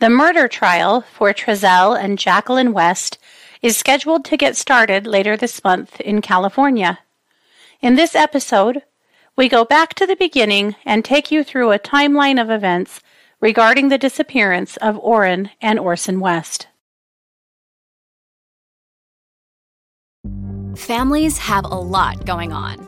The murder trial for Trezell and Jacqueline West is scheduled to get started later this month in California. In this episode, we go back to the beginning and take you through a timeline of events regarding the disappearance of Orrin and Orson West. Families have a lot going on.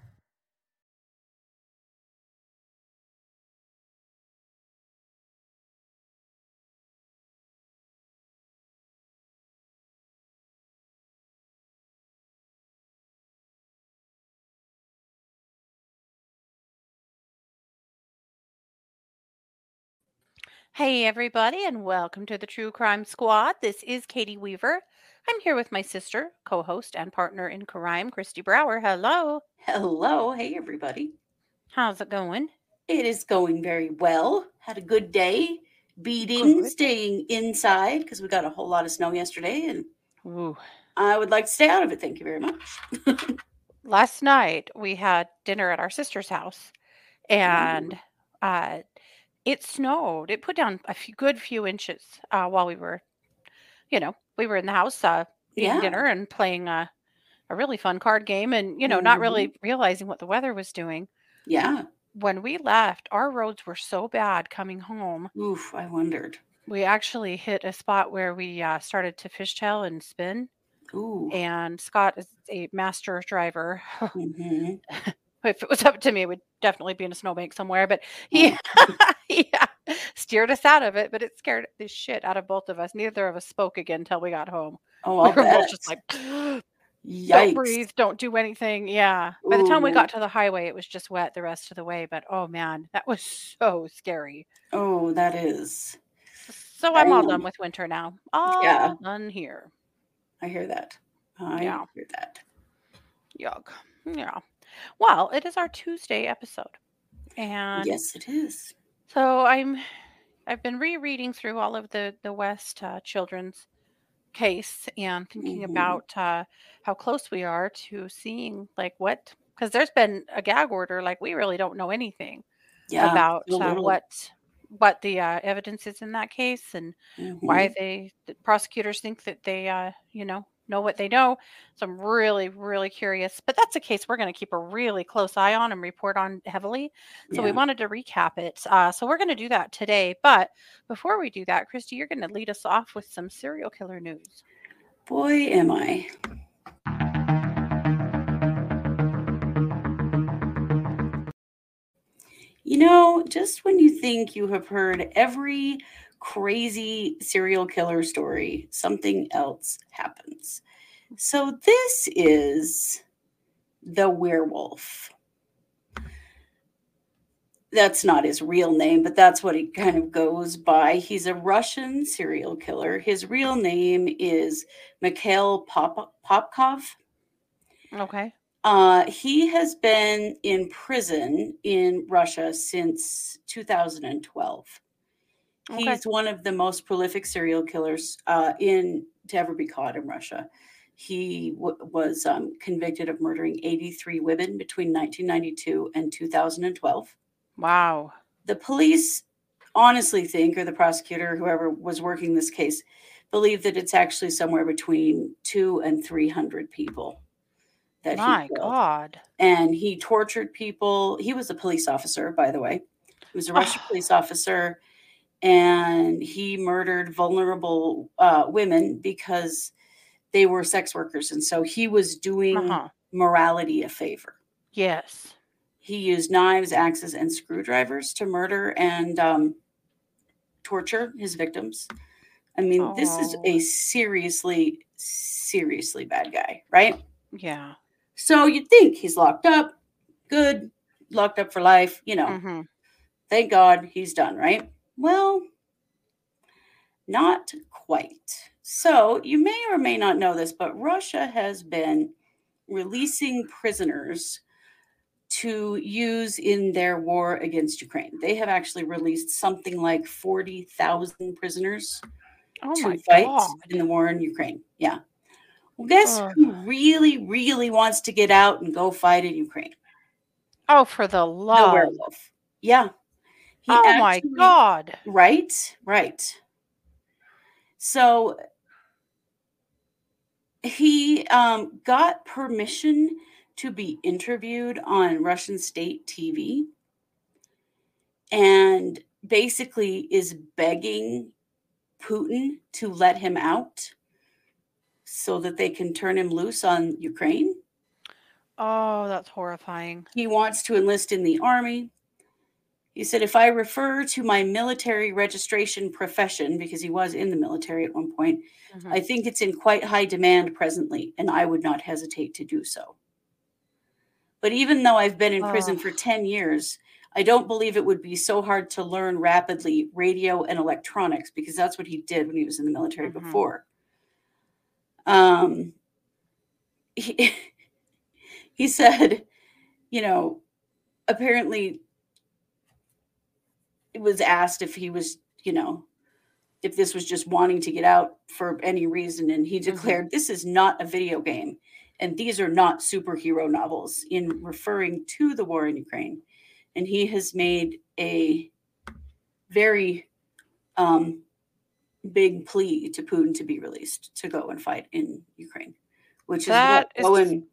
Hey, everybody, and welcome to the True Crime Squad. This is Katie Weaver. I'm here with my sister, co host, and partner in crime, Christy Brower. Hello. Hello. Hey, everybody. How's it going? It is going very well. Had a good day beating, Good. staying inside because we got a whole lot of snow yesterday, and Ooh. I would like to stay out of it. Thank you very much. Last night we had dinner at our sister's house, and uh, it snowed. It put down a few, good few inches uh, while we were, you know, we were in the house uh, eating Yeah. dinner and playing uh, a really fun card game, and you know, not Mhm. really realizing what the weather was doing. Yeah. when we left, our roads were so bad coming home. Oof. I wondered. We actually hit a spot where we uh, started to fishtail and spin. Ooh. And Scott is a master driver. hmm if it was up to me, it would definitely be in a snowbank somewhere. But he, mm. yeah, steered us out of it. But it scared the shit out of both of us. Neither of us spoke again until we got home. Oh, I'll were bet. both just like, don't breathe, don't do anything. Yeah. By the time we got to the highway, it was just wet the rest of the way. But oh man, that was so scary. Oh, that is. So I'm all done with winter now. All Yeah. done here. I hear that. I Yeah. hear that. Yuck. Yeah. Well, it is our Tuesday episode. And Yes, it is. so I'm I've been rereading through all of the the West uh, children's case and thinking Mhm. about uh, how close we are to seeing like what because there's been a gag order like we really don't know anything Yeah. about uh, little. what what the uh, evidence is in that case and why Mhm. they the prosecutors think that they uh you know know what they know so i'm really really curious but that's a case we're going to keep a really close eye on and report on heavily so we wanted to recap it uh, so we're going to do that today but before we do that christy you're going to lead us off with some serial killer news Boy, am I. You know, just when you think you have heard every crazy serial killer story, something else happens. So, this is the werewolf. That's not his real name, but that's what he kind of goes by. He's a Russian serial killer. His real name is Mikhail Pop- Popkov. okay Uh, he has been in prison in Russia since 2012. Okay. He's one of the most prolific serial killers uh, in to ever be caught in Russia. He w- was um, convicted of murdering 83 women between 1992 and 2012. wow The police honestly think, or the prosecutor, whoever was working this case, believe that it's actually somewhere between two and 300 people that my he killed god and he tortured people. He was a police officer, by the way. He was a Russian Oh. police officer, and he murdered vulnerable uh, women because they were sex workers. And so he was doing Uh-huh. morality a favor. Yes. He used knives, axes, and screwdrivers to murder and um, torture his victims. I mean, this is Oh. a seriously, seriously bad guy, right? Yeah. So you'd think he's locked up, good, locked up for life, you know. hmm Thank God he's done, right? Well, not quite. So you may or may not know this, but Russia has been releasing prisoners to use in their war against Ukraine. They have actually released something like 40,000 prisoners Oh to fight god. in the war in Ukraine. Yeah. Well, guess Ugh. who really, really wants to get out and go fight in Ukraine? Oh, for the The love. werewolf. Yeah. He oh my god. Right, right. So he um, got permission to be interviewed on Russian state TV and basically is begging Putin to let him out so that they can turn him loose on Ukraine. Oh, that's horrifying. He wants to enlist in the army. He said, if I refer to my military registration profession, because he was in the military at one point, Mhm. I think it's in quite high demand presently, and I would not hesitate to do so. But even though I've been in prison for 10 years, I don't believe it would be so hard to learn rapidly radio and electronics because that's what he did when he was in the military Mhm. before. Um, he, he said, you know, apparently was asked if he was, you know, if this was just wanting to get out for any reason. And he declared, this is not a video game. And these are not superhero novels in referring to the war in Ukraine. And he has made a very um, big plea to Putin to be released to go and fight in Ukraine, which is what, go is- and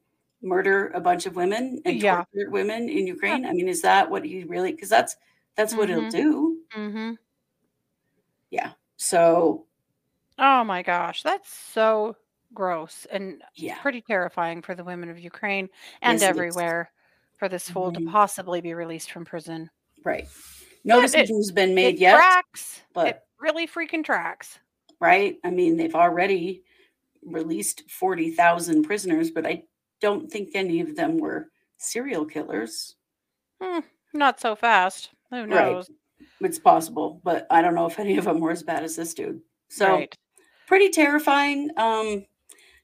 murder a bunch of women and Yeah. torture women in Ukraine. I mean, is that what he really? Because that's that's what he'll Mhm. do. Mm-hmm. Yeah. So Oh my gosh, that's so gross and yeah, pretty terrifying for the women of Ukraine and Yes, everywhere for this fool to Mhm. possibly be released from prison. right. No decision's been made it yet, tracks. but- it really freaking tracks. right? I mean, they've already released forty thousand prisoners, but I don't think any of them were serial killers. Hmm, Not so fast. Who knows? It's possible, but I don't know if any of them were as bad as this dude. So right. pretty terrifying. Um,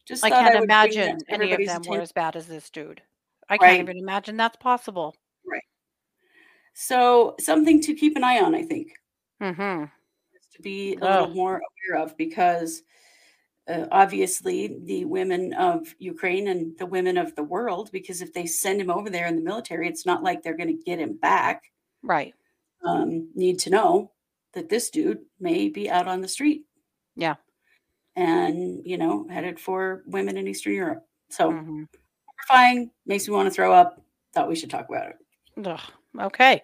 just I can't that imagine any of them were as bad as this dude. I Right. can't even imagine that's possible. Right. So something to keep an eye on, I think. Mm-hmm. to be a little more aware of because uh, obviously the women of Ukraine and the women of the world, because if they send him over there in the military, it's not like they're going to get him back, Right. um, need to know that this dude may be out on the street. Yeah. And, you know, headed for women in Eastern Europe. So Mhm. horrifying, makes me want to throw up. Thought we should talk about it. Ugh. Okay.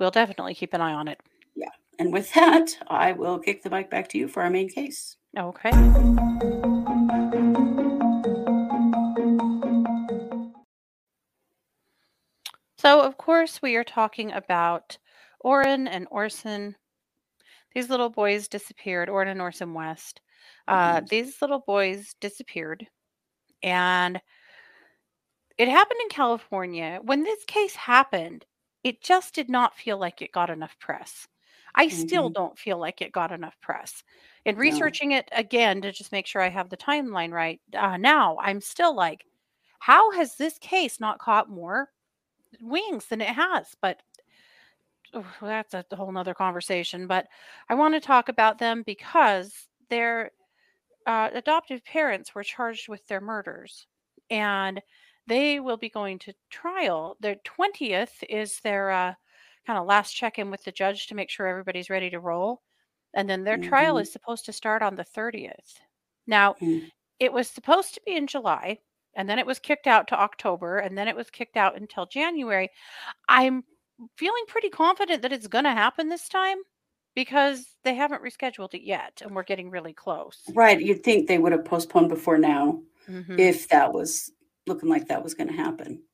We'll definitely keep an eye on it. Yeah. And with that, I will kick the mic back to you for our main case. Okay. So, of course, we are talking about Orrin and Orson. These little boys disappeared, Orrin and Orson West. Uh, these little boys disappeared. And it happened in California. When this case happened, it just did not feel like it got enough press. I still Mhm. don't feel like it got enough press. In researching it again to just make sure I have the timeline right, uh, now I'm still like, how has this case not caught more wings than it has? But oh, that's a whole nother conversation. But I want to talk about them because their uh, adoptive parents were charged with their murders and they will be going to trial. Their 20th is their uh, kind of last check in with the judge to make sure everybody's ready to roll. And then their trial Mhm. is supposed to start on the 30th. Now, Mm. it was supposed to be in July, and then it was kicked out to October, and then it was kicked out until January. I'm feeling pretty confident that it's going to happen this time. because they haven't rescheduled it yet and we're getting really close. Right. You'd think they would have postponed before now Mhm. if that was looking like that was going to happen.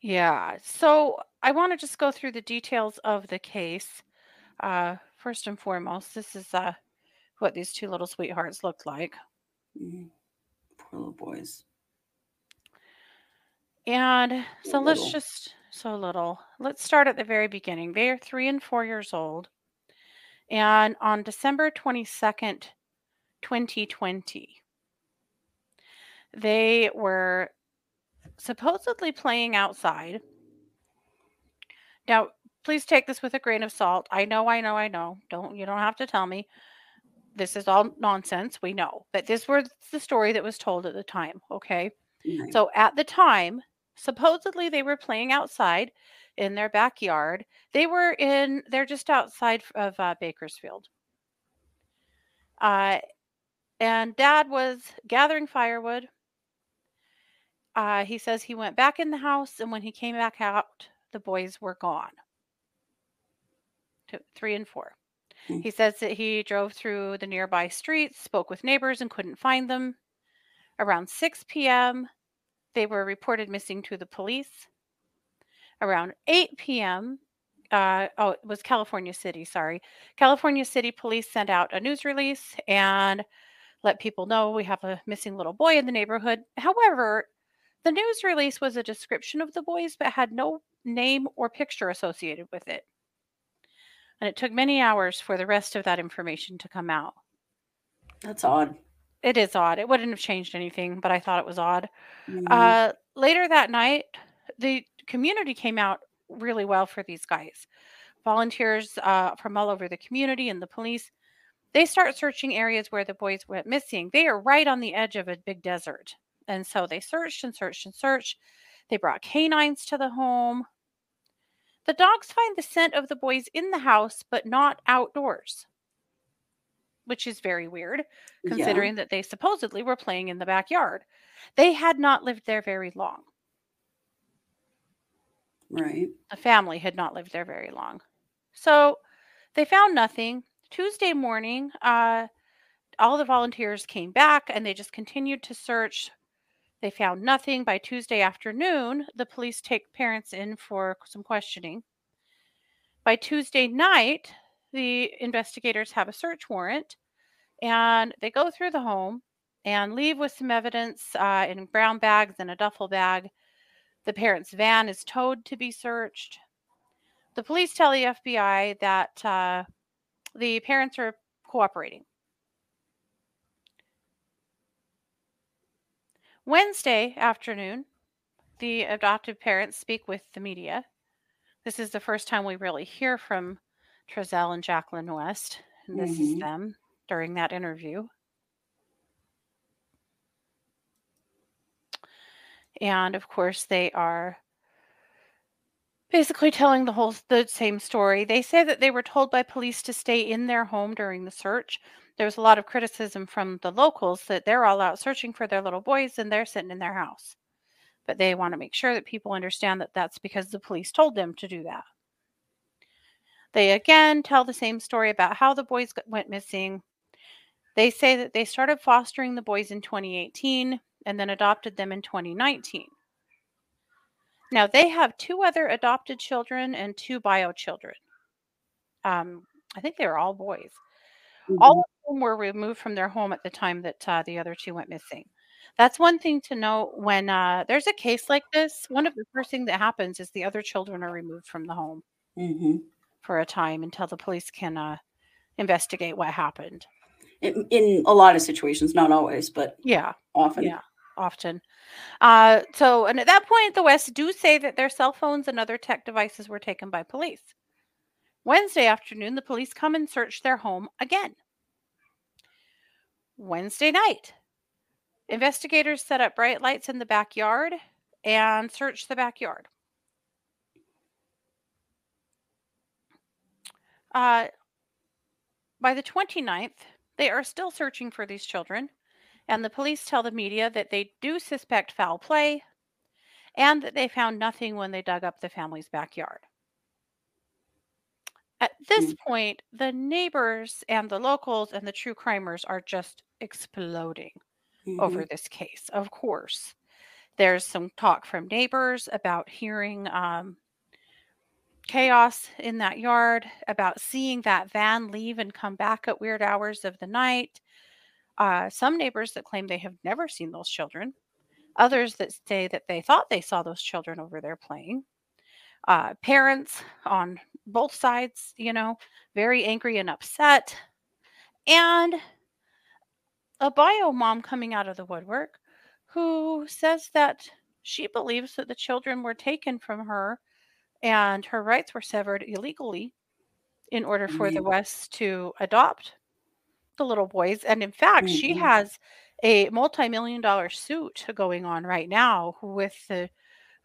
Yeah. So I want to just go through the details of the case. Uh, first and foremost, this is uh, what these two little sweethearts looked like. Mhm. Poor little boys. And so let's just, so little. Let's start at the very beginning. They are three and four years old. And on December 22nd, 2020, they were supposedly playing outside. Now, please take this with a grain of salt. I know, I know, I know. Don't you don't have to tell me. This is all nonsense. We know. But this was the story that was told at the time, okay? Right. So at the time, supposedly they were playing outside in their backyard. They were in, they're just outside of uh, Bakersfield. Uh, and dad was gathering firewood. Uh, he says he went back in the house, and when he came back out, the boys were gone. Two, three and four. Hmm. He says that he drove through the nearby streets, spoke with neighbors, and couldn't find them. Around 6 p.m., they were reported missing to the police. Around 8 p.m., uh, oh, it was California City, sorry. California City police sent out a news release and let people know we have a missing little boy in the neighborhood. However, the news release was a description of the boys but had no name or picture associated with it. And it took many hours for the rest of that information to come out. That's odd. It is odd. It wouldn't have changed anything, but I thought it was odd. Mhm. Uh, later that night, the community came out really well for these guys. Volunteers uh, from all over the community and the police, they start searching areas where the boys went missing. They are right on the edge of a big desert. And so they searched and searched and searched. They brought canines to the home. The dogs find the scent of the boys in the house, but not outdoors, which is very weird Yeah, considering that they supposedly were playing in the backyard. They had not lived there very long. right. The family had not lived there very long. So they found nothing. Tuesday morning, uh, all the volunteers came back and they just continued to search. They found nothing. By Tuesday afternoon, the police take parents in for some questioning. By Tuesday night, the investigators have a search warrant and they go through the home and leave with some evidence uh, in brown bags and a duffel bag. The parents' van is towed to be searched. The police tell the FBI that uh, the parents are cooperating. Wednesday afternoon, the adoptive parents speak with the media. This is the first time we really hear from Trezell and Jacqueline West, and this is Mhm. them during that interview. And of course, they are basically telling the whole the same story. They say that they were told by police to stay in their home during the search. There was a lot of criticism from the locals that they're all out searching for their little boys and they're sitting in their house. But they want to make sure that people understand that that's because the police told them to do that. They again tell the same story about how the boys went missing. They say that they started fostering the boys in 2018 and then adopted them in 2019. Now they have two other adopted children and two bio children. Um, I think they were all boys. All Mhm. of them were removed from their home at the time that uh, the other two went missing. That's one thing to note when uh, there's a case like this. One of the first things that happens is the other children are removed from the home Mhm. For a time until the police can uh, investigate what happened. In, in a lot of situations, not always, but Yeah, often. yeah, often. Uh, so, and at that point, the West do say that their cell phones and other tech devices were taken by police. Wednesday afternoon, the police come and search their home again. Wednesday night, investigators set up bright lights in the backyard and search the backyard. Uh, by the 29th, they are still searching for these children, and the police tell the media that they do suspect foul play and that they found nothing when they dug up the family's backyard. At this Mm. point, the neighbors and the locals and the true crimers are just exploding over Mhm. this case. Of course, there's some talk from neighbors about hearing um, chaos in that yard, about seeing that van leave and come back at weird hours of the night. Uh, some neighbors that claim they have never seen those children, others that say that they thought they saw those children over there playing. Uh, parents on both sides, you know, very angry and upset. And a bio mom coming out of the woodwork who says that she believes that the children were taken from her and her rights were severed illegally in order for the Mhm. West to adopt the little boys. And in fact, she Mhm. has a multi million dollar suit going on right now with the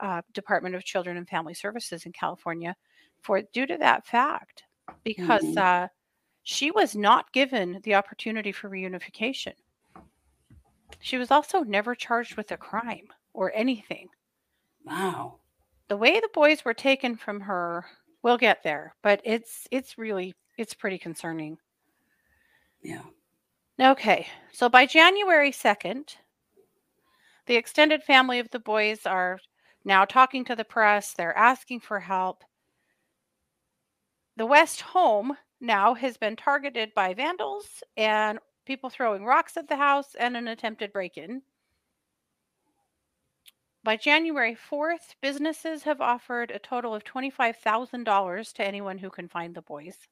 uh, Department of Children and Family Services in California for due to that fact because Mhm. uh, she was not given the opportunity for reunification. She was also never charged with a crime or anything. Wow. The way the boys were taken from her, we'll get there, but it's it's really it's pretty concerning. Yeah. Okay, so by January 2nd, the extended family of the boys are now talking to the press. They're asking for help. The West home now has been targeted by vandals and people throwing rocks at the house and an attempted break in. By January 4th, businesses have offered a total of $25,000 to anyone who can find the boys.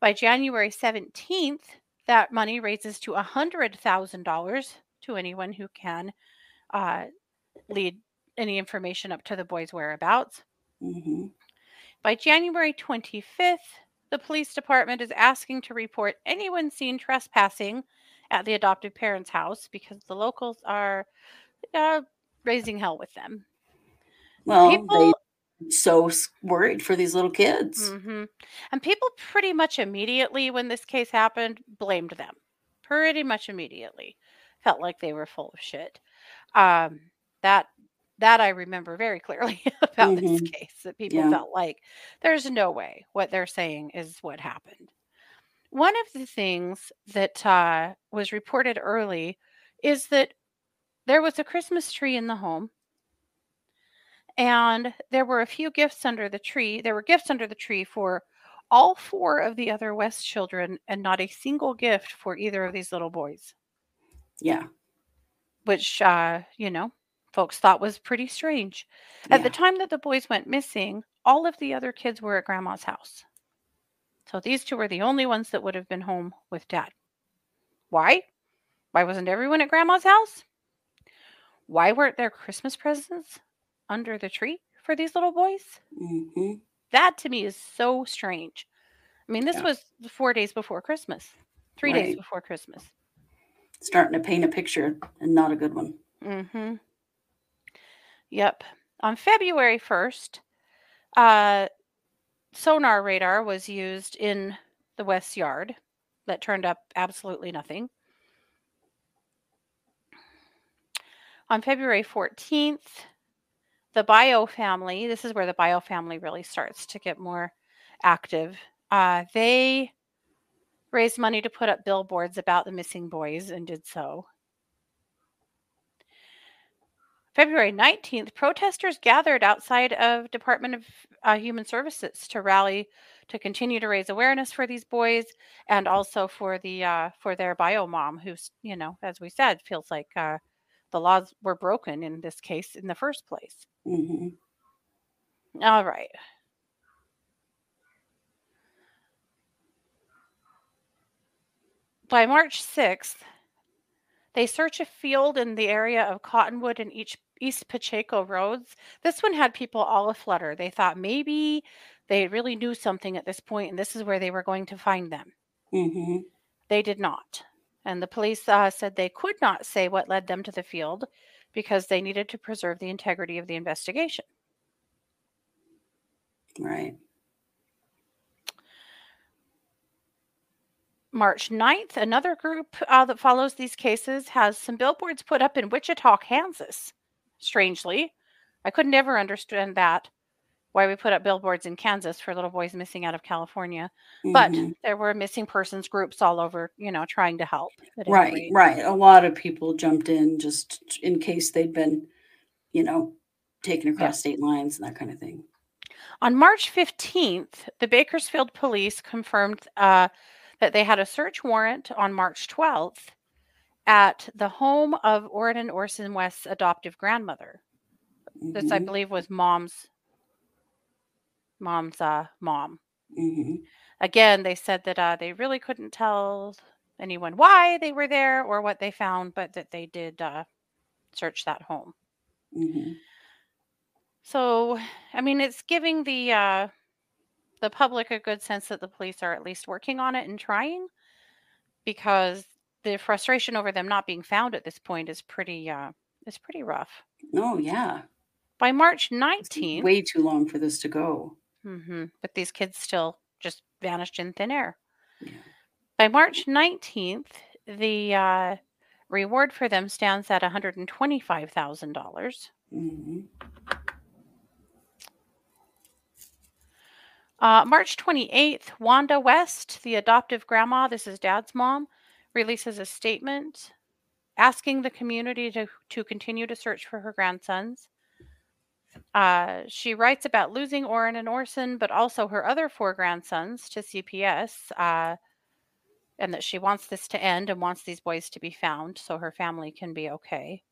By January 17th, that money raises to $100,000 to anyone who can uh, lead any information up to the boys' whereabouts. hmm By January 25th, the police department is asking to report anyone seen trespassing at the adopted parents' house because the locals are uh, raising hell with them. Well, People- so worried for these little kids. hmm And people pretty much immediately, when this case happened, blamed them. Pretty much immediately, felt like they were full of shit. Um, that that I remember very clearly about this Mhm. case. That people Yeah. felt like there's no way what they're saying is what happened. One of the things that uh, was reported early is that there was a Christmas tree in the home and there were a few gifts under the tree. There were gifts under the tree for all four of the other West children, and not a single gift for either of these little boys, Yeah. which, uh, you know, folks thought was pretty strange. At the time that the boys went missing, all of the other kids were at grandma's house. So these two were the only ones that would have been home with dad. Why? Why wasn't everyone at grandma's house? Why weren't there Christmas presents under the tree for these little boys? hmm That to me is so strange. I mean, this Yeah. was four days before Christmas, three days before Christmas. Starting to paint a picture and not a good one. Mm-hmm. Yep. On February 1st, uh, sonar radar was used in the West Yard that turned up absolutely nothing. On February 14th, the Bio family, this is where the Bio family really starts to get more active. Uh, they raised money to put up billboards about the missing boys and did so. February 19th, protesters gathered outside of Department of uh, Human Services to rally to continue to raise awareness for these boys and also for the uh, for their bio mom, who's you know, as we said, feels like uh, the laws were broken in this case in the first place. hmm All right. By March 6th, they search a field in the area of Cottonwood and each East Pacheco roads. This one had people all aflutter. They thought maybe they really knew something at this point and this is where they were going to find them. hmm They did not. And the police uh, said they could not say what led them to the field because they needed to preserve the integrity of the investigation. Right. March 9th, another group uh, that follows these cases has some billboards put up in Wichita, Kansas. Strangely, I could never understand that. Why we put up billboards in Kansas for little boys missing out of California. But Mhm. there were missing persons groups all over, you know, trying to help. right, rate. right. A lot of people jumped in just in case they'd been, you know, taken across state lines and that kind of thing. On March 15th, the Bakersfield police confirmed uh, that they had a search warrant on March 12th at the home of Orrin Orson West's adoptive grandmother. This, I Mhm, believe, was mom's mom's uh, mom. mhm. Again, they said that uh, they really couldn't tell anyone why they were there or what they found, but that they did uh, search that home. Mhm. So, I mean, it's giving the uh, the public a good sense that the police are at least working on it and trying, because the frustration over them not being found at this point is pretty uh, is pretty rough. Oh yeah, By March nineteenth, way too long for this to go. Hmm but these kids still just vanished in thin air. Yeah. By March nineteenth, the uh, reward for them stands at one hundred and twenty five thousand dollars. hmm Uh, March 28th, Wanda West, the adoptive grandma, this is dad's mom, releases a statement asking the community to, to continue to search for her grandsons. Uh, she writes about losing Orrin and Orson, but also her other four grandsons to CPS, uh, and that she wants this to end and wants these boys to be found so her family can be okay.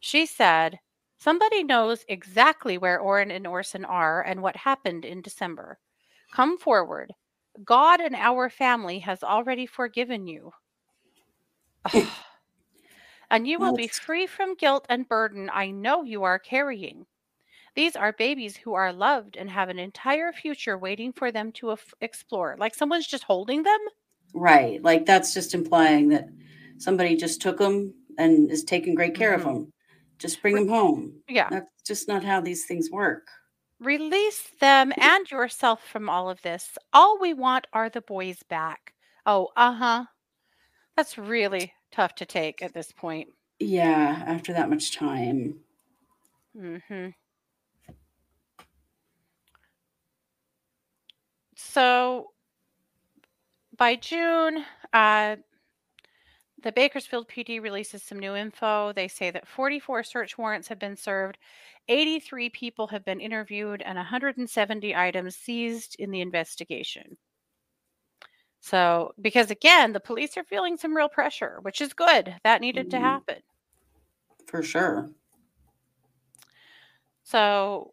She said, Somebody knows exactly where Orrin and Orson are and what happened in December. Come forward. God and our family has already forgiven you. and you will be free from guilt and burden I know you are carrying. These are babies who are loved and have an entire future waiting for them to af- explore. Like someone's just holding them? Right, like that's just implying that somebody just took them and is taking great care of Mhm. them. Just bring them home. Yeah. That's just not how these things work. Release them and yourself from all of this. All we want are the boys back. Oh, uh huh. That's really tough to take at this point. Yeah, after that much time. hmm So by June, uh, the Bakersfield PD releases some new info. They say that 44 search warrants have been served, 83 people have been interviewed, and 170 items seized in the investigation. So, because again, the police are feeling some real pressure, which is good. That needed to Mhm. happen. For sure. So,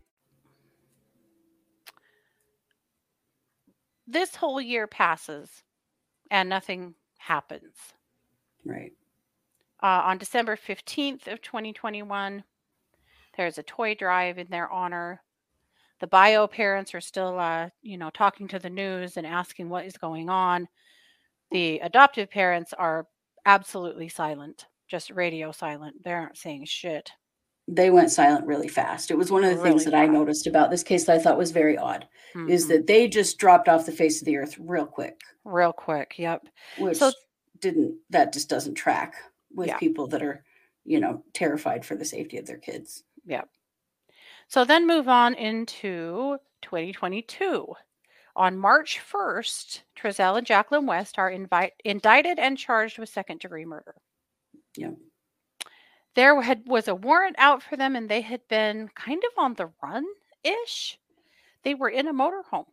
This whole year passes and nothing happens. Right. Uh, on December 15th of 2021, there's a toy drive in their honor. The bio parents are still, uh, you know, talking to the news and asking what is going on. The adoptive parents are absolutely silent, just radio silent. They aren't saying shit. They went silent really fast. It was one of the things Really that I noticed about this case that I thought was very odd is Mhm. that they just dropped off the face of the earth real quick, real quick. Yep. which So- didn't that just doesn't track with Yeah. people that are, you know, terrified for the safety of their kids. Yep. So then move on into 2022. On March 1st, Trezell and Jacqueline West are invite, indicted and charged with second degree murder. Yep. There had was a warrant out for them and they had been kind of on the run ish. They were in a motorhome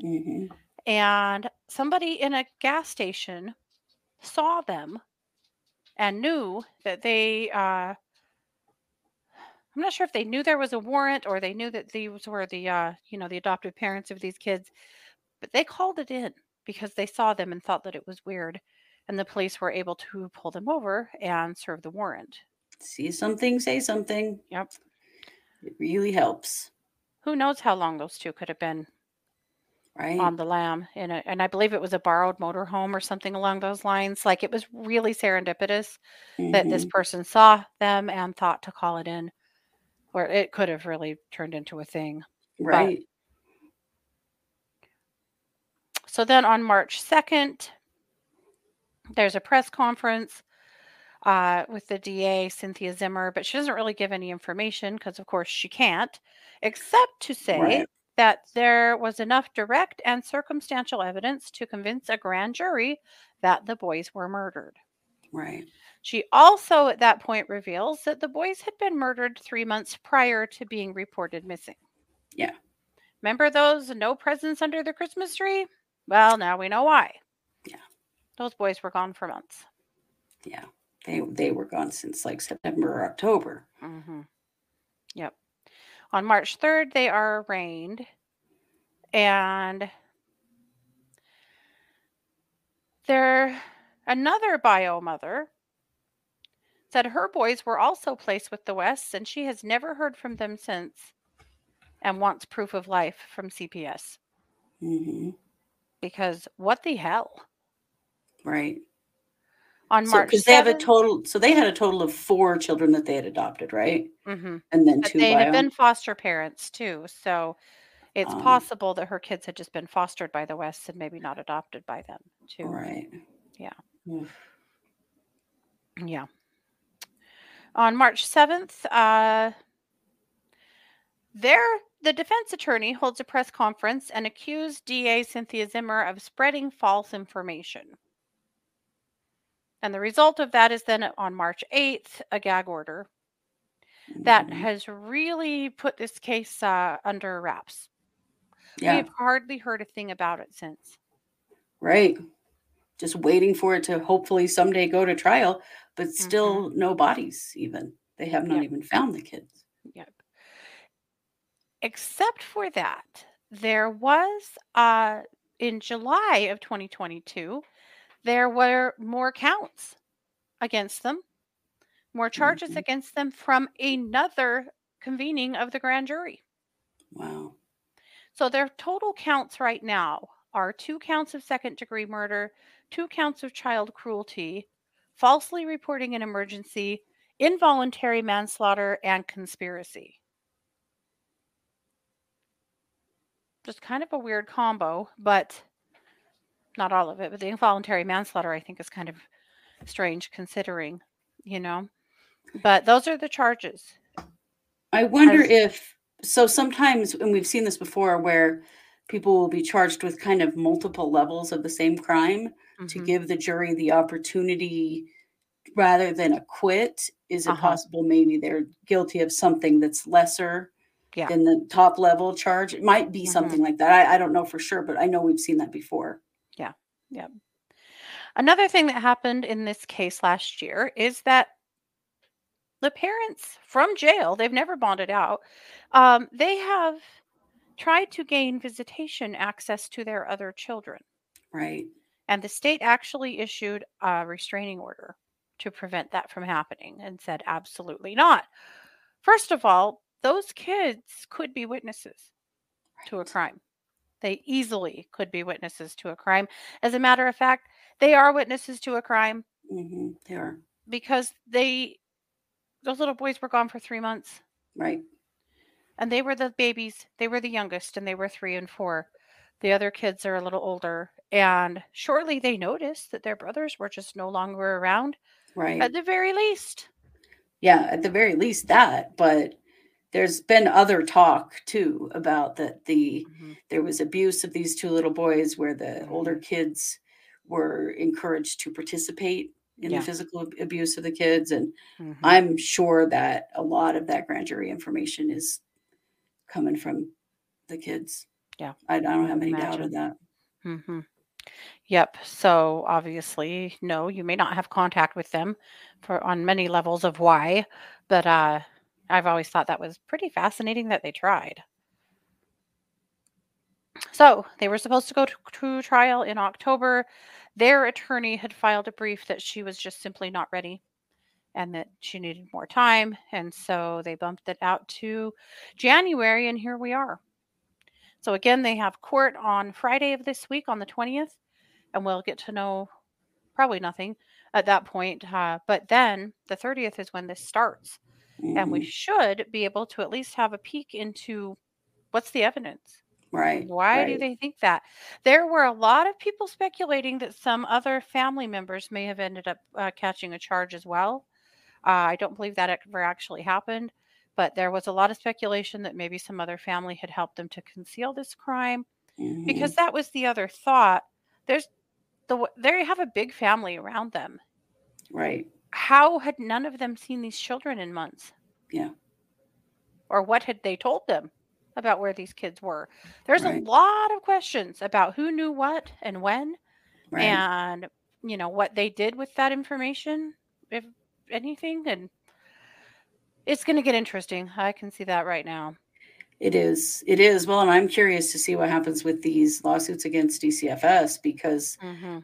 hmm and somebody in a gas station saw them and knew that they uh I'm not sure if they knew there was a warrant or they knew that these were the uh you know the adoptive parents of these kids but they called it in because they saw them and thought that it was weird and the police were able to pull them over and serve the warrant. See something, say something. Yep. It really helps, Who knows how long those two could have been right? on the lam in a, and I believe it was a borrowed motorhome or something along those lines. Like it was really serendipitous that this Mhm. person saw them and thought to call it in, or it could have really turned into a thing. right. So then on March 2nd, there's a press conference uh, with the DA, Cynthia Zimmer, but she doesn't really give any information because, of course, she can't, except to say Right. that there was enough direct and circumstantial evidence to convince a grand jury that the boys were murdered. Right. She also, at that point, reveals that the boys had been murdered three months prior to being reported missing. Yeah. Remember those no presents under the Christmas tree? Well, now we know why. Yeah. Those boys were gone for months. Yeah. They they were gone since like September or October. hmm Yep. On March 3rd, they are arraigned. And there, another bio mother said her boys were also placed with the Wests and she has never heard from them since and wants proof of life from CPS. hmm Because what the hell? Right. On March because they have a total, so they had a total of four children that they had adopted, right? Mhm. And then But two they had been foster parents too, so it's Um, possible that her kids had just been fostered by the Wests and maybe not adopted by them too. Right. Yeah. Oof. Yeah. On March 7th, uh, there, the defense attorney holds a press conference and accused DA Cynthia Zimmer of spreading false information. And the result of that is then on March 8th, a gag order that Mhm. has really put this case uh, under wraps. Yeah. We've hardly heard a thing about it since. Right. Just waiting for it to hopefully someday go to trial, but still no bodies, even. They have not Yep. even found the kids. Yep. Except for that, there was uh in July of 2022, there were more counts against them, more charges Mhm. against them from another convening of the grand jury. Wow. So their total counts right now are two counts of second degree murder, two counts of child cruelty, falsely reporting an emergency, involuntary manslaughter, and conspiracy. Just kind of a weird combo, but not all of it. But the involuntary manslaughter, I think, is kind of strange considering, you know. But those are the charges. I wonder As- if so sometimes and we've seen this before where people will be charged with kind of multiple levels of the same crime to Mhm. give the jury the opportunity rather than acquit is it Uh-huh. possible maybe they're guilty of something that's lesser Yeah. than the top level charge it might be Mhm. something like that I, I don't know for sure but i know we've seen that before Yep. Another thing that happened in this case last year is that the parents from jail, they've never bonded out, um, they have tried to gain visitation access to their other children. right And the state actually issued a restraining order to prevent that from happening and said, absolutely not. First of all, those kids could be witnesses to a crime. They easily could be witnesses to a crime. As a matter of fact, they are witnesses to a crime Mm-hmm. they are because they, those little boys were gone for three months right and they were the babies. They were the youngest and they were three and four. The other kids are a little older. And shortly they noticed that their brothers were just no longer around right at the very least. yeah at the very least that but there's been other talk too about that the there was abuse of these two little boys where the older kids were encouraged to participate in Yeah. the physical abuse of the kids and Mhm. i'm sure that a lot of that grand jury information is coming from the kids Yeah, i, I don't have any doubt of that hmm Yep. So obviously, no, you may not have contact with them for on many levels of why, but uh, I've always thought that was pretty fascinating that they tried. So they were supposed to go to, to trial in October. Their attorney had filed a brief that she was just simply not ready and that she needed more time. And so they bumped it out to January, and here we are. So again, they have court on Friday of this week on the 20th, and we'll get to know probably nothing at that point. Uh, but then the 30th is when this starts, and we Mhm. should be able to at least have a peek into what's the evidence. right Why do they think that? There were a lot of people speculating that some other family members may have ended up uh, catching a charge as well. Uh, I don't believe that ever actually happened, but there was a lot of speculation that maybe some other family had helped them to conceal this crime Mhm. because that was the other thought. There's the they have a big family around them. right How had none of them seen these children in months? yeah or what had they told them about where these kids were? There's Right. a lot of questions about who knew what and when, right and you know what they did with that information, if anything. And it's going to get interesting. I can see that right now. It is. It is. Well, and I'm curious to see what happens with these lawsuits against DCFS because, hmm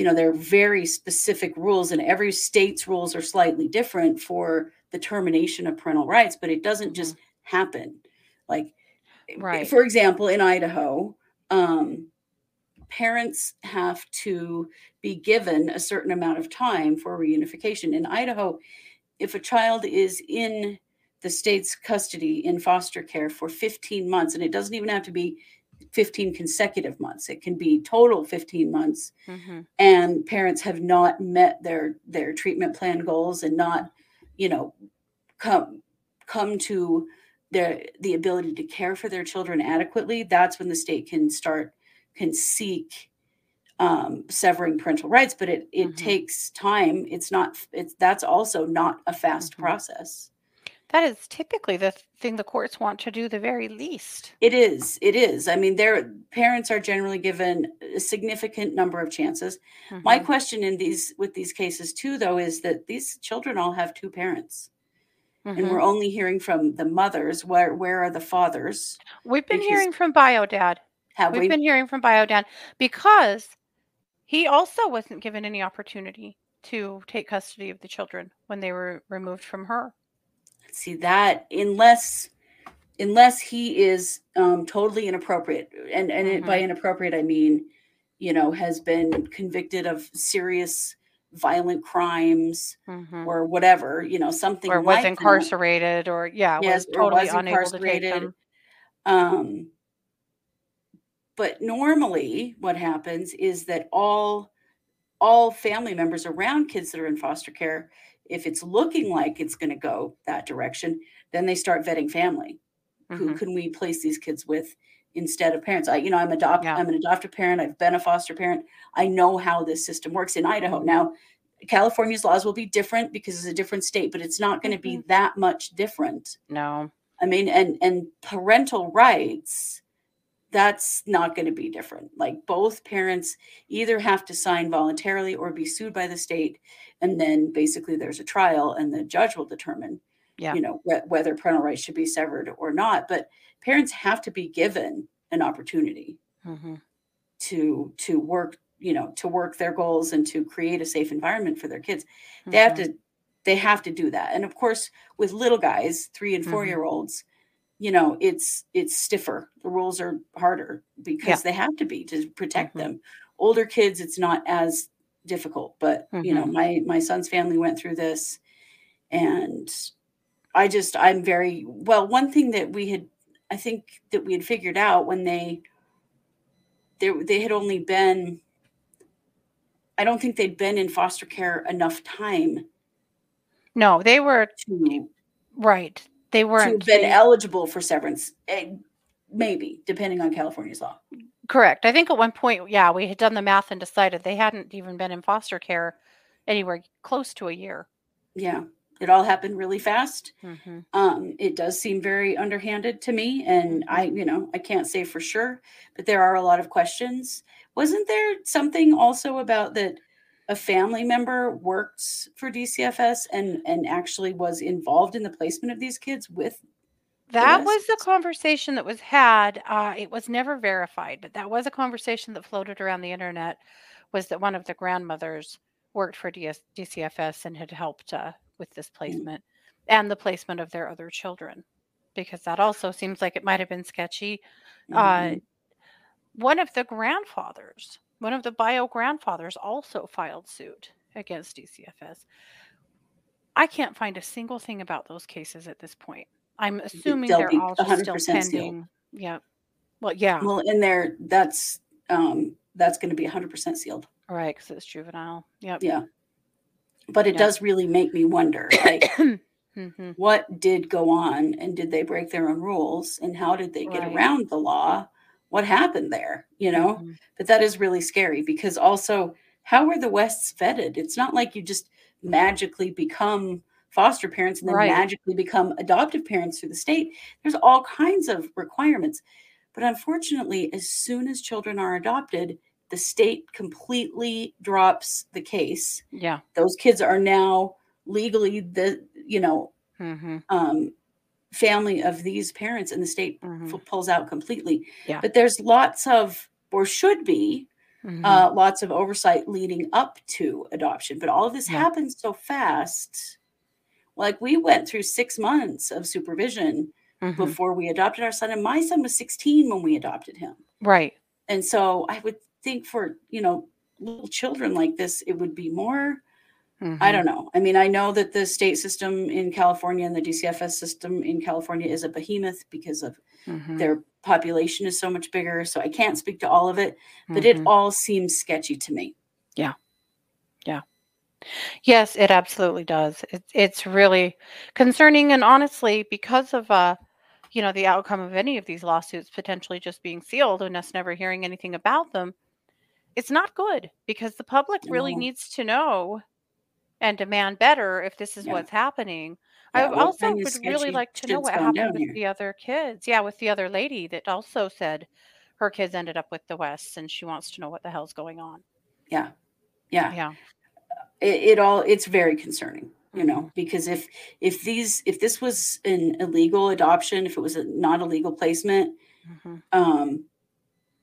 you know, there are very specific rules, and every state's rules are slightly different for the termination of parental rights, but it doesn't just happen. Like, Right. for example, in Idaho, um, parents have to be given a certain amount of time for reunification. In Idaho, if a child is in the state's custody in foster care for 15 months, and it doesn't even have to be 15 consecutive months, it can be total 15 months, hmm and parents have not met their their treatment plan goals and not, you know, come come to their the ability to care for their children adequately, that's when the state can start can seek um, severing parental rights. But it it Mhm. takes time. It's not. It's that's also not a fast Mhm. process. That is typically the thing the courts want to do the very least. It is. It is. I mean, their parents are generally given a significant number of chances. My Mhm. question in these with these cases too, though, is that these children all have two parents, and Mhm. we're only hearing from the mothers. Where where are the fathers? We've been because- hearing from BioDad. Have We've we? been hearing from bio dad because he also wasn't given any opportunity to take custody of the children when they were removed from her. See that unless unless he is um, totally inappropriate, and and it, by Mhm. inappropriate I mean, you know, has been convicted of serious violent crimes Mhm. or whatever, you know, something Or was like that. incarcerated, or yeah, Yes, was totally was unable to take incarcerated. them. Um, but normally, what happens is that all all family members around kids that are in foster care, if it's looking like it's going to go that direction, then they start vetting family. Who Mhm. can we place these kids with instead of parents? I, you know, I'm adopt, Yeah. I'm an adoptive parent. I've been a foster parent. I know how this system works in Idaho. Now, California's laws will be different because it's a different state, but it's not going to be Mhm. that much different. No. I mean, and and parental rights, that's not going to be different. Like both parents either have to sign voluntarily or be sued by the state, and then basically there's a trial, and the judge will determine, Yeah. you know, whe- whether parental rights should be severed or not. But parents have to be given an opportunity hmm to to work, you know, to work their goals and to create a safe environment for their kids. They have Mm-hmm. to they have to do that. And of course, with little guys, 3 and 4 Mhm. year olds, you know, it's it's stiffer. The rules are harder because Yeah. they have to be to protect Mhm. them. Older kids it's not as difficult, but you know, Mhm. my my son's family went through this and I just I'm very well, one thing that we had I think that we had figured out when they they they had only been I don't think they'd been in foster care enough time No, they were to right. They weren't been they- eligible for severance. eh, Maybe, depending on California's law. correct. I think at one point, yeah, we had done the math and decided they hadn't even been in foster care anywhere close to a year. Yeah. It all happened really fast. Mm-hmm. Um, it does seem very underhanded to me, and I, you know, I can't say for sure, but there are a lot of questions. Wasn't there something also about that a family member works for DCFS and and actually was involved in the placement of these kids with That was the conversation that was had. Uh, it was never verified, but that was a conversation that floated around the internet. Was that one of the grandmothers worked for DS, DCFS and had helped uh, with this placement and the placement of their other children? Because that also seems like it might have been sketchy. Uh, Mhm. one of the grandfathers, one of the bio grandfathers, also filed suit against DCFS. I can't find a single thing about those cases at this point. I'm assuming they're all just still 100% sealed. pending. Yeah. Well, yeah. Well, in there, that's um, that's going to be 100% sealed. right. Because it's juvenile. Yep. Yeah, but it Yeah. does really make me wonder, like, hmm what did go on, and did they break their own rules, and how did they get Right. around the law? What happened there? You know, Mhm. but that is really scary because also, how were the Wests vetted? It's not like you just magically become foster parents and then Right. magically become adoptive parents through the state. There's all kinds of requirements. But unfortunately, as soon as children are adopted, the state completely drops the case. Yeah. Those kids are now legally the, you know, hmm um, family of these parents, and the state Mhm. f- pulls out completely. Yeah. But there's lots of, or should be, hmm uh, lots of oversight leading up to adoption. But all of this Yeah. happens so fast. Like we went through six months of supervision Mhm. before we adopted our son, and my son was 16 when we adopted him. Right. And so I would think for you know little children like this, it would be more. I Mhm. don't know. I mean, I know that the state system in California and the DCFS system in California is a behemoth because of Mhm. their population is so much bigger. So I can't speak to all of it, but Mhm. it all seems sketchy to me. Yeah. Yeah. Yes, it absolutely does. It's it's really concerning, and honestly, because of uh, you know, the outcome of any of these lawsuits potentially just being sealed and us never hearing anything about them, it's not good because the public really No. needs to know and demand better if this is Yeah. what's happening. Yeah, I also would really like to know what happened with here? the other kids. Yeah, with the other lady that also said her kids ended up with the Wests, and she wants to know what the hell's going on. Yeah. Yeah. Yeah. It, it all it's very concerning, you know, Mhm. because if if these if this was an illegal adoption, if it was a not a legal placement, hmm um,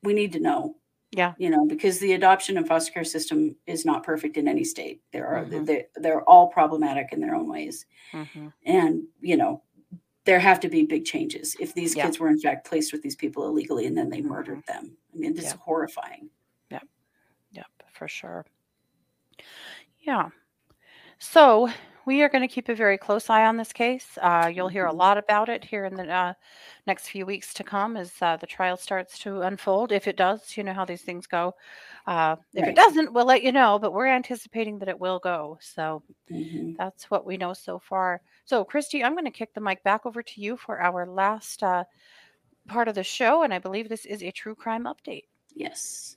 we need to know, Yeah. you know, because the adoption and foster care system is not perfect in any state. There are Mhm. they, they're all problematic in their own ways. hmm and you know there have to be big changes if these Yeah. kids were in fact placed with these people illegally and then they murdered them i mean this Yeah. is horrifying Yeah. Yep, for sure. Yeah. So we are going to keep a very close eye on this case. Uh, you'll hear a Mhm. lot about it here in the uh, next few weeks to come as uh, the trial starts to unfold. If it does, you know how these things go. Uh, if Right. it doesn't, we'll let you know, but we're anticipating that it will go. So Mhm. that's what we know so far. So, Christy, I'm going to kick the mic back over to you for our last uh, part of the show. And I believe this is a true crime update. yes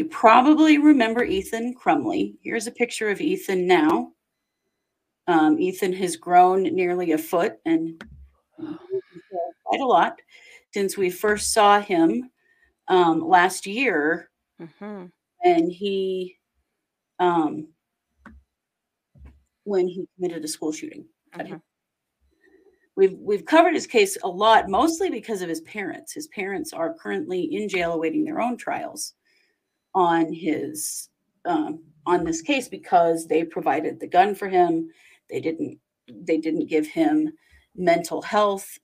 you probably remember ethan crumbley. Here's a picture of ethan now. Um, ethan has grown nearly a foot and quite a lot since we first saw him um, last year. Hmm and he um when he committed a school shooting. Mhm. we've we've covered his case a lot mostly because of his parents. His parents are currently in jail awaiting their own trials on his um, on this case because they provided the gun for him they didn't they didn't give him mental health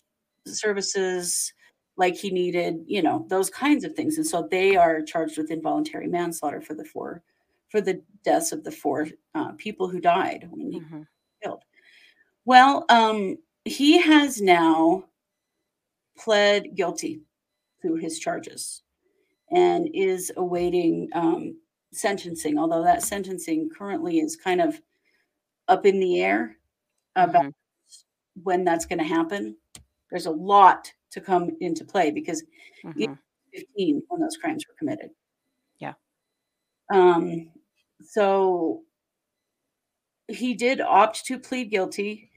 services like he needed, you know, those kinds of things. And so they are charged with involuntary manslaughter for the four, for the deaths of the four uh, people who died when he Mhm. killed. Well, um, he has now pled guilty to his charges and is awaiting um, sentencing, although that sentencing currently is kind of up in the air about Mhm. when that's going to happen. There's a lot to come into play because Mhm. 15 when those crimes were committed. Yeah. Um, so he did opt to plead guilty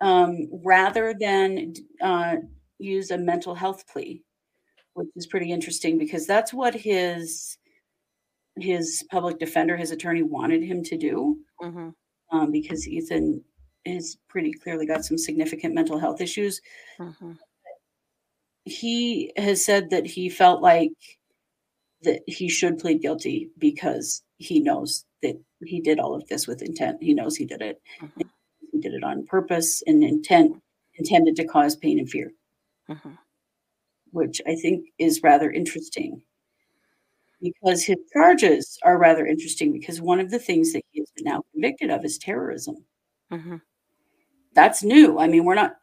um, rather than uh, use a mental health plea, which is pretty interesting because that's what his his public defender, his attorney, wanted him to do Mm-hmm. um, because Ethan has pretty clearly got some significant mental health issues. Mm-hmm. He has said that he felt like that he should plead guilty because he knows that he did all of this with intent. He knows he did it. Mhm. He did it on purpose and intent intended to cause pain and fear, Mhm. Which I think is rather interesting. Because his charges are rather interesting because one of the things that he has been now convicted of is terrorism. Mm-hmm. That's new. I mean, we're not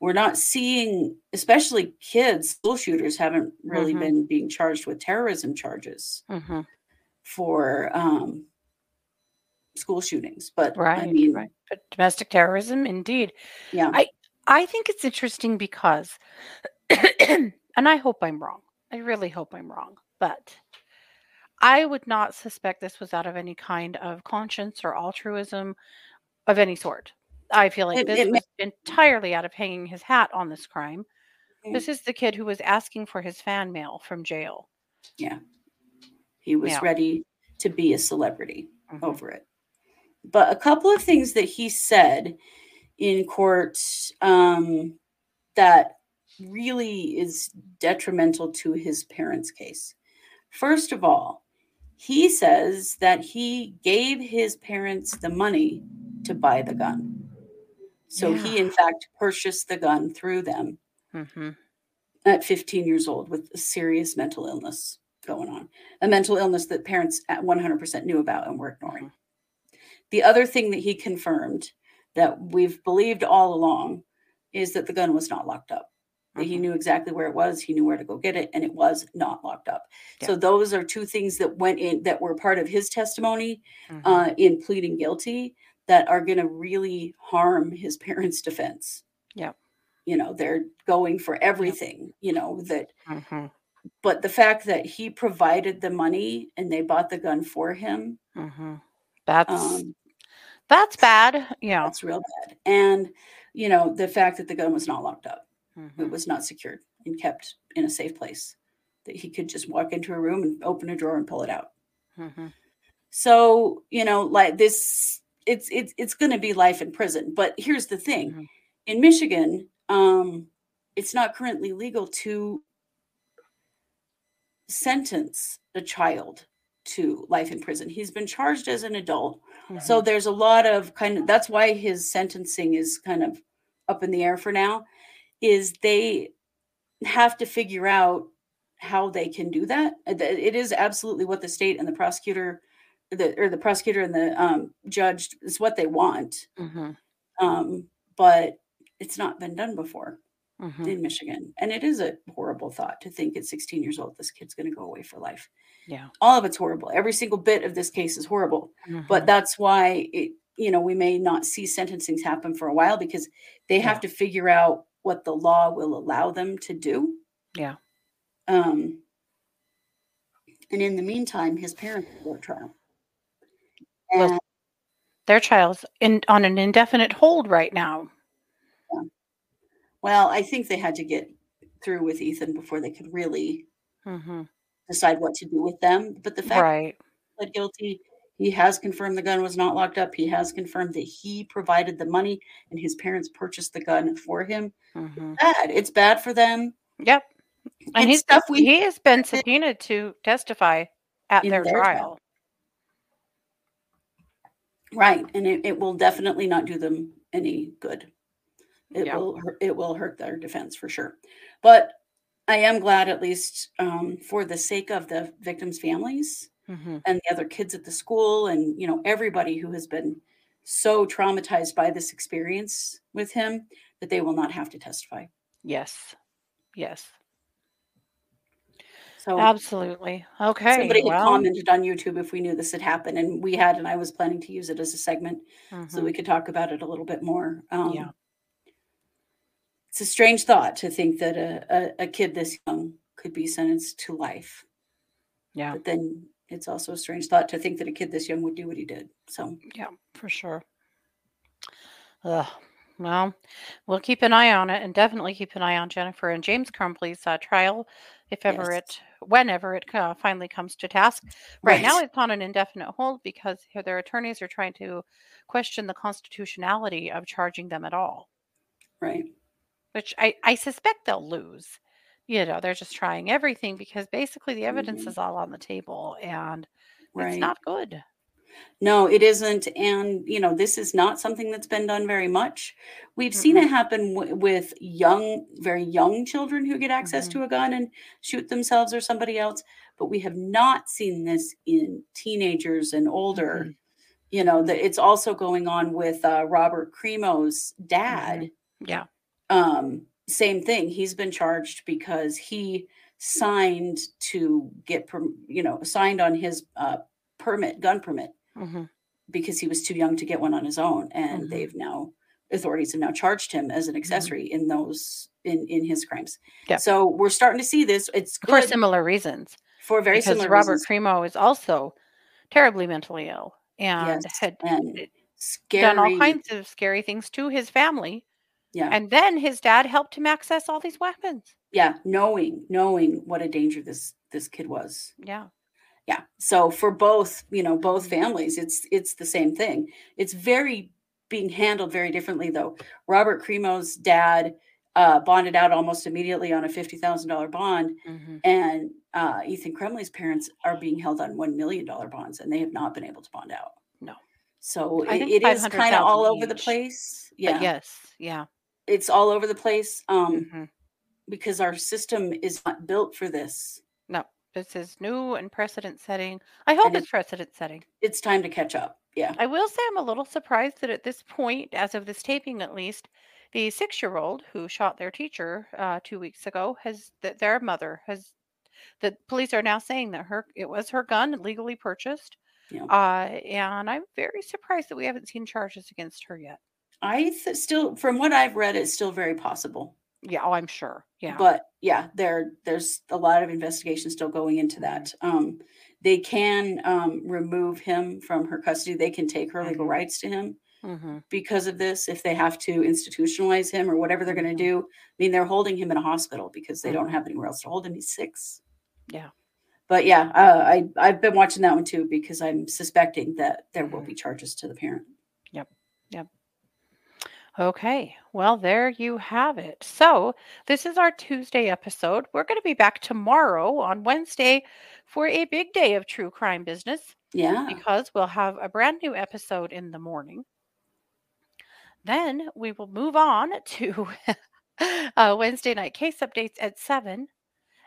we're not seeing especially kids, school shooters haven't really Mhm. been being charged with terrorism charges Mm-hmm. for um school shootings. But Right. I mean, right. But domestic terrorism, indeed. yeah. I- I think it's interesting because, and I hope I'm wrong. I really hope I'm wrong, but I would not suspect this was out of any kind of conscience or altruism of any sort. I feel like It- this it may- was entirely out of hanging his hat on this crime. Mhm. This is the kid who was asking for his fan mail from jail. Yeah. He was Yeah. ready to be a celebrity Mhm. over it. But a couple of things that he said in court um, that really is detrimental to his parents' case. First of all, he says that he gave his parents the money to buy the gun. So he, in fact, purchased the gun through them Mhm. at 15 years old with a serious mental illness going on, a mental illness that parents at 100% knew about and were ignoring. The other thing that he confirmed that we've believed all along is that the gun was not locked up. He Mhm. knew exactly where it was, he knew where to go get it, and it was not locked up. So those are two things that went in that were part of his testimony Mhm. uh, in pleading guilty that are going to really harm his parents' defense. Yeah, You know, they're going for everything, you know, that, Mhm. but the fact that he provided the money and they bought the gun for him, Mhm. That's um, that's bad. Yeah. that's real bad. And, you know, the fact that the gun was not locked up, it Mhm. was not secured and kept in a safe place, that he could just walk into a room and open a drawer and pull it out. Mhm. So, you know, like this, it's it's it's going to be life in prison. But here's the thing: Mhm. in Michigan, um, it's not currently legal to sentence a child to life in prison. He's been charged as an adult, so there's a lot of kind of that's why his sentencing is kind of up in the air for now. Is they have to figure out how they can do that. Uh, It is absolutely what the state and the prosecutor, the or the prosecutor and the um, judge is what they want, Mhm. um, but it's not been done before Mhm. in Michigan, and it is a horrible thought to think at 16 years old this kid's going to go away for life. Yeah. All of it's horrible. Every single bit of this case is horrible, but Mhm. that's why it. You know, we may not see sentencings happen for a while because they have Yeah. to figure out what the law will allow them to do. Yeah. Um, and in the meantime, his parents go to trial. Well, their child's in on an indefinite hold right now. well, I think they had to get through with Ethan before they could really hmm decide what to do with them. But the fact Right. that he pled guilty, he has confirmed the gun was not locked up. He has confirmed that he provided the money and his parents purchased the gun for him. hmm Bad. It's bad for them. Yep. And It's he's stuff we he has been subpoenaed to testify at their, their trial. trial. Right, and it, it will definitely not do them any good. It Yeah. will hurt- it will hurt their defense for sure. But I am glad, at least um, for the sake of the victims' families hmm and the other kids at the school, and you know everybody who has been so traumatized by this experience with him, that they will not have to testify. Yes. Yes. So Absolutely. Okay. somebody had commented on YouTube if we knew this had happened, and we had, and I was planning to use it as a segment. so mhm. we could talk about it a little bit more. Um, Yeah. It's a strange thought to think that a, a, a kid this young could be sentenced to life. Yeah. But then it's also a strange thought to think that a kid this young would do what he did. So Yeah, for sure. Ugh. Well, we'll keep an eye on it and definitely keep an eye on Jennifer and James Crumbley's uh, trial if ever Yes. it, whenever it uh, finally comes to task. Right now, it's on an indefinite hold because here their attorneys are trying to question the constitutionality of charging them at all, right. which I, I suspect they'll lose. You know, they're just trying everything because basically the evidence Mhm. is all on the table and Right. it's not good. No, it isn't. And, you know, this is not something that's been done very much. We've seen it happen w- with young, very young children who get access Mhm. to a gun and shoot themselves or somebody else. But we have not seen this in teenagers and older. Mhm. You know, that it's also going on with uh, Robert Crimo's dad. Yeah. um same thing he's been charged because he signed to get you know signed on his uh permit gun permit hmm because he was too young to get one on his own and Mhm. they've now authorities have now charged him as an accessory in those in in his crimes Mm-hmm. So we're starting to see this it's For similar reasons. for very because similar Robert reasons. Crimo is also terribly mentally ill and Yes, had and done all kinds of scary things to his family. Yeah And then his dad helped him access all these weapons. yeah knowing knowing what a danger this this kid was Yeah. yeah so for both you know both families it's it's the same thing it's very being handled very differently though robert crimo's dad uh, bonded out almost immediately on a $50000 bond Mhm. and uh, ethan crumbley's parents are being held on $1 million bonds and they have not been able to bond out No. so it, it is kind of all 500,000 over the each. place But yeah yes. Yeah. It's all over the place um, Mhm. because our system is not built for this No. This is new and precedent setting. I hope And it's precedent setting. it's time to catch up yeah I will say I'm a little surprised that at this point, as of this taping at least, the six-year-old who shot their teacher uh, two weeks ago has that their mother has. The police are now saying that her it was her gun legally purchased, Yeah. uh, and I'm very surprised that we haven't seen charges against her yet. I th- still, from what I've read, it's still very possible. Yeah, oh, I'm sure. Yeah, But yeah, there there's a lot of investigation still going into that. Um, they can um, remove him from her custody. They can take her legal Mhm. rights to him hmm because of this. If they have to institutionalize him or whatever they're going to Mhm. do, I mean, they're holding him in a hospital because they don't Mhm. have anywhere else to hold him. He's six. Yeah. But yeah, uh, I I've been watching that one too because I'm suspecting that there will Mhm. be charges to the parent. Okay, well, there you have it. So, this is our Tuesday episode. We're going to be back tomorrow on Wednesday for a big day of true crime business. Yeah. because we'll have a brand new episode in the morning. Then we will move on to uh, Wednesday night case updates at seven,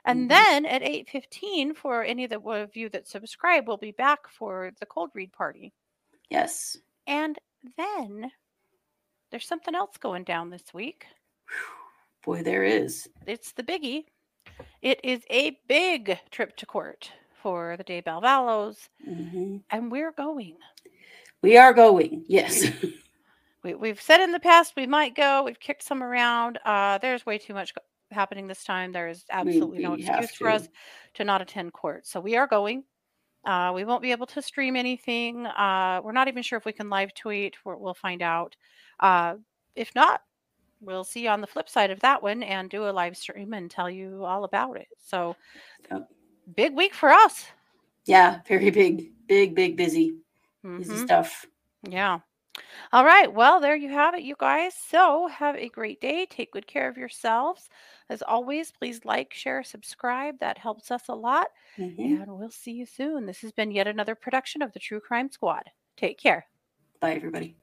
and Mhm. then at eight fifteen for any of the of you that subscribe, we'll be back for the cold read party. Yes. And then there's something else going down this week. Boy, there is. It's the biggie. It is a big trip to court for the Daybell Vallows, hmm and we're going. We are going. Yes. we, we've said in the past we might go. We've kicked some around. Uh, there's way too much happening this time. There is absolutely no we have excuse for us to not attend court. So we are going. Uh, we won't be able to stream anything. Uh, we're not even sure if we can live tweet. We're, we'll find out. Uh, if not, we'll see you on the flip side of that one and do a live stream and tell you all about it. So Yep. big week for us. yeah. Very big, big, big, busy, busy Mhm. stuff. Yeah. All right. Well, there you have it, you guys. So have a great day. Take good care of yourselves. As always, please like, share, subscribe. That helps us a lot. Mhm. And we'll see you soon. This has been yet another production of the True Crime Squad. Take care. Bye, everybody.